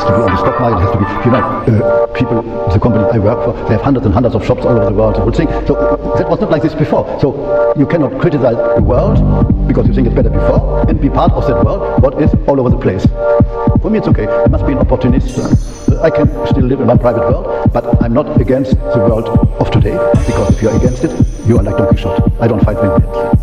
Has to be on the stock market, it has to be, you know, uh, people, the company I work for, they have hundreds and hundreds of shops all over the world, the whole thing. So that was not like this before. So you cannot criticize the world because you think it's better before and be part of that world, what is all over the place. For me it's okay, I must be an opportunist. Uh, I can still live in my private world, but I'm not against the world of today, because if you're against it, you are like Don Quixote. I don't fight windmills. Marketing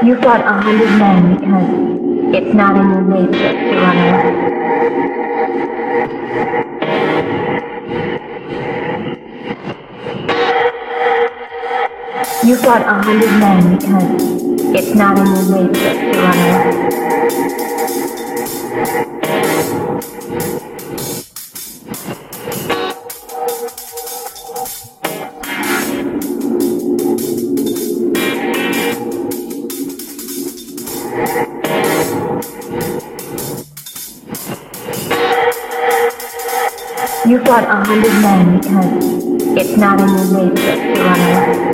You fought a hundred men because it's not in your nature to run away. You fought a hundred men because it's not in your nature to run away. Hundred men because it's not in your nature to run away.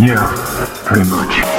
Yeah, pretty much.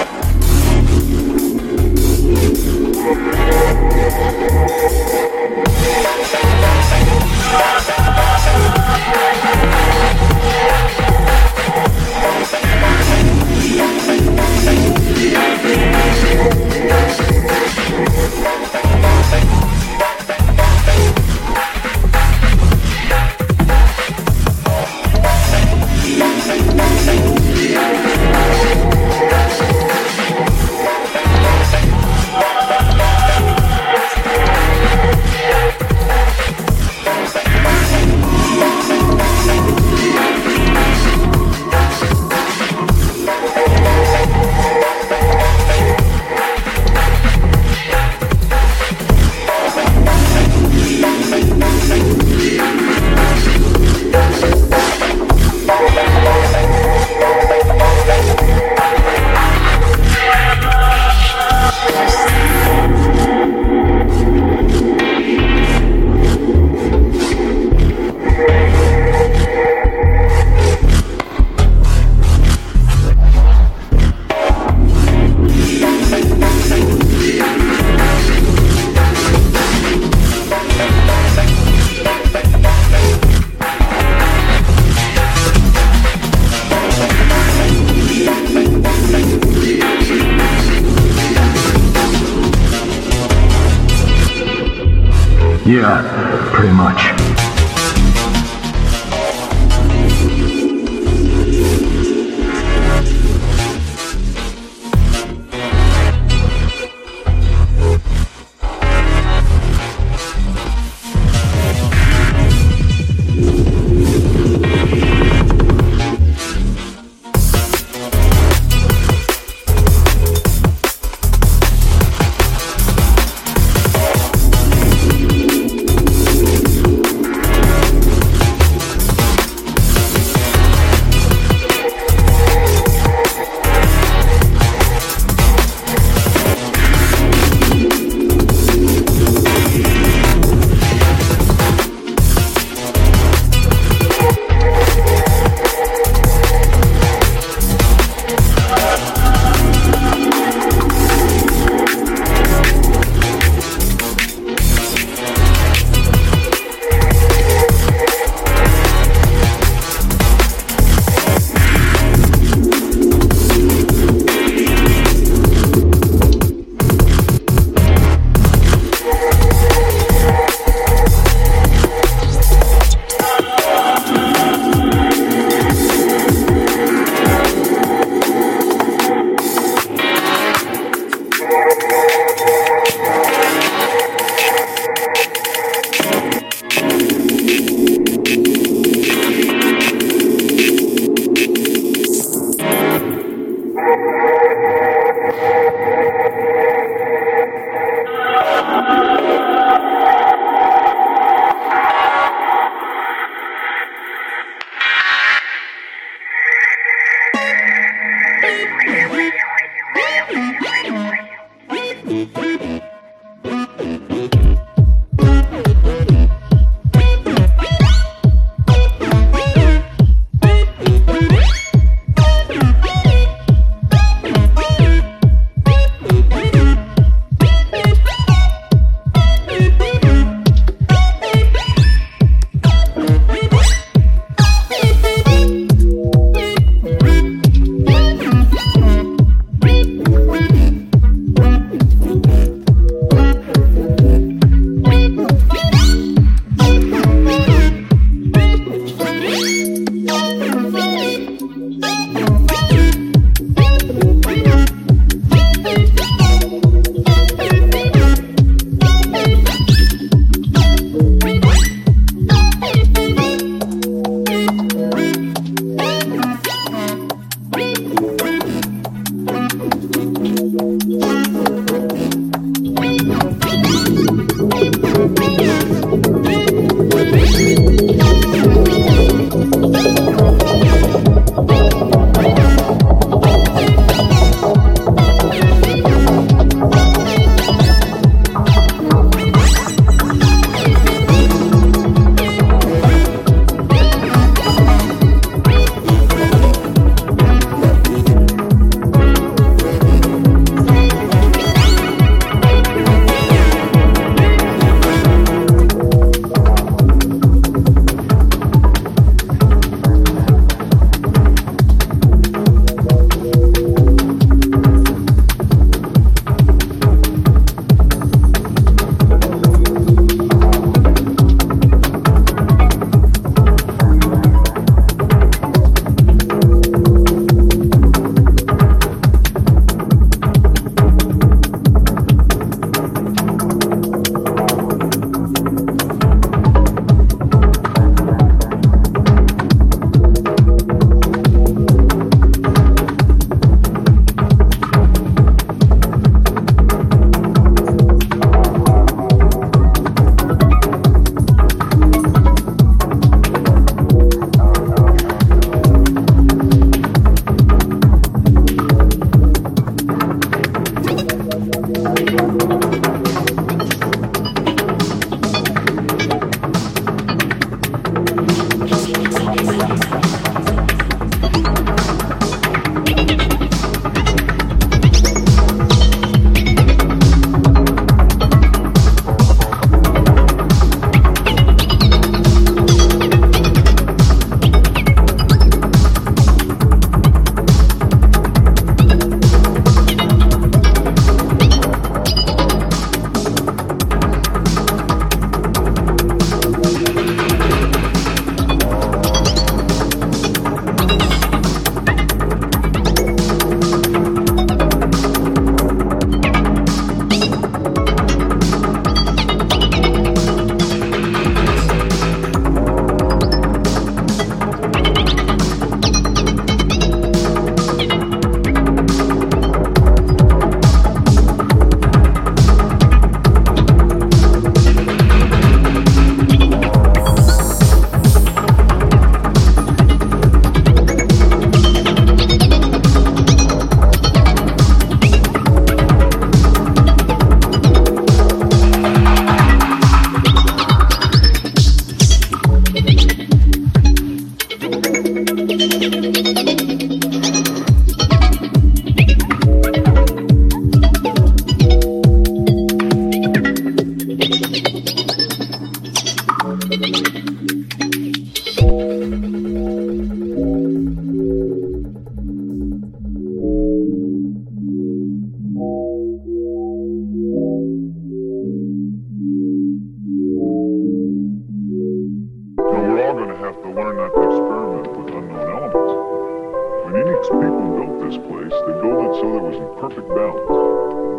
Perfect balance.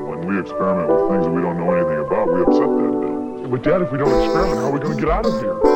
When we experiment with things that we don't know anything about, we upset that balance. But Dad, if we don't experiment, how are we going to get out of here?